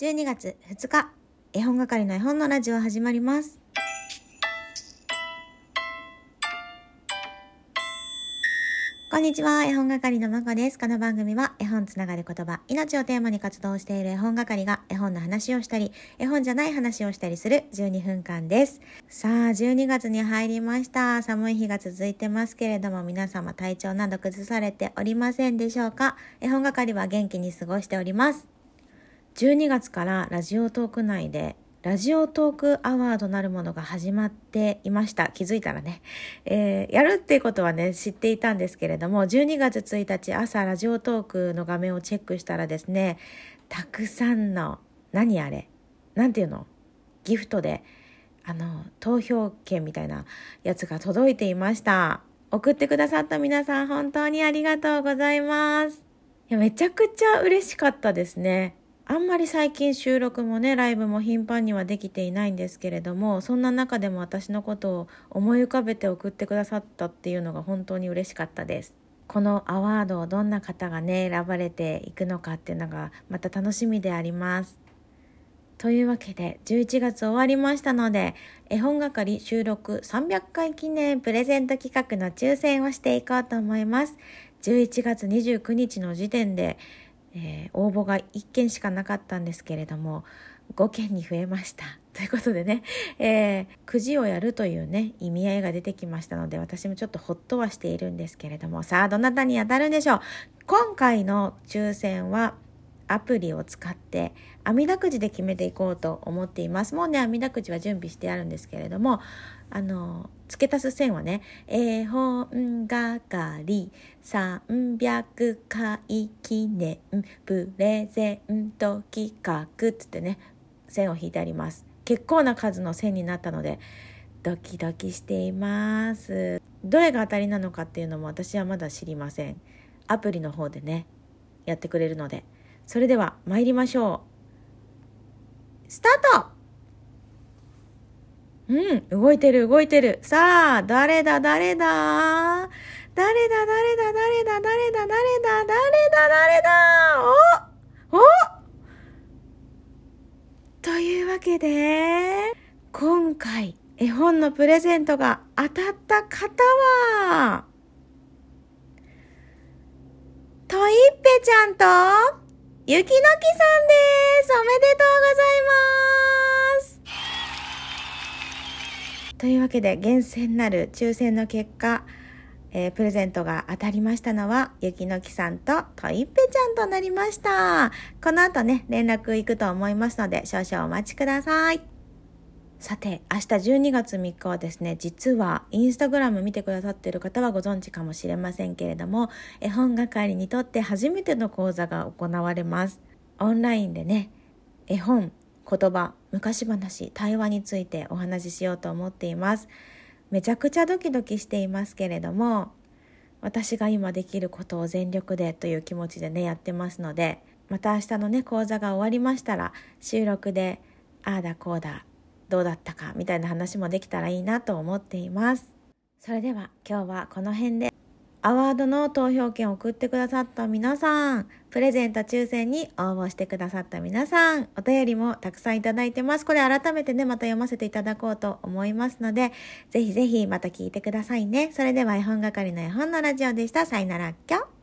12月2日、絵本係の絵本のラジオ始まります。こんにちは、絵本係のまこです。この番組は絵本つながる言葉、命をテーマに活動している絵本係が絵本の話をしたり、絵本じゃない話をしたりする12分間です。さあ、12月に入りました。寒い日が続いてますけれども、皆様体調など崩されておりませんでしょうか？絵本係は元気に過ごしております。12月からラジオトーク内でラジオトークアワードなるものが始まっていました。気づいたらね。えーやるっていうことはね、知っていたんですけれども、12月1日朝ラジオトークの画面をチェックしたらですね、たくさんの、何あれなんていうのギフトで、あの、投票券みたいなやつが届いていました。送ってくださった皆さん、本当にありがとうございます。いや、めちゃくちゃ嬉しかったですね。あんまり最近収録もね、ライブも頻繁にはできていないんですけれども、そんな中でも私のことを思い浮かべて送ってくださったっていうのが本当に嬉しかったです。このアワードをどんな方がね、選ばれていくのかっていうのがまた楽しみであります。というわけで11月終わりましたので絵本係収録300回記念プレゼント企画の抽選をしていこうと思います11月29日の時点で、えー応募が1件しかなかったんですけれども5件に増えました。ということでね、えーくじをやるというね意味合いが出てきましたので私もちょっとほっとはしているんですけれどもさあどなたに当たるんでしょう？今回の抽選はアプリを使って網だくじで決めていこうと思っています。もうね、網だくじは準備してあるんですけれども、あの、付け足す線はね、絵本係300回記念プレゼント企画つってね、線を引いてあります。結構な数の線になったので、ドキドキしています。どれが当たりなのかっていうのも私はまだ知りません。アプリの方でね、やってくれるので。それでは参りましょう。スタートうん、動いてる動いてる。さあ、誰だ誰だ？誰だ誰だ誰だ誰だ誰だ誰だ誰だ？おお？というわけで、今回絵本のプレゼントが当たった方は、トイッペちゃんと、ゆきのきさんですおめでとうございますというわけで、厳選なる抽選の結果、えープレゼントが当たりましたのは、ゆきのきさんとといっぺちゃんとなりました。この後ね、連絡行くと思いますので、少々お待ちください。さて、明日12月3日はですね、実はインスタグラム見てくださってる方はご存知かもしれませんけれども、絵本係にとって初めての講座が行われます。オンラインでね、絵本、言葉、昔話、対話についてお話ししようと思っています。めちゃくちゃドキドキしていますけれども、私が今できることを全力でという気持ちでね、やってますので、また明日のね、講座が終わりましたら、収録で、ああだこうだ、どうだったか、みたいな話もできたらいいなと思っています。それでは今日はこの辺で、アワードの投票券を送ってくださった皆さん、プレゼント抽選に応募してくださった皆さん、お便りもたくさんいただいてます。これ改めてね、また読ませていただこうと思いますので、ぜひぜひまた聞いてくださいね。それでは絵本係の絵本のラジオでした。さよなら、きょ。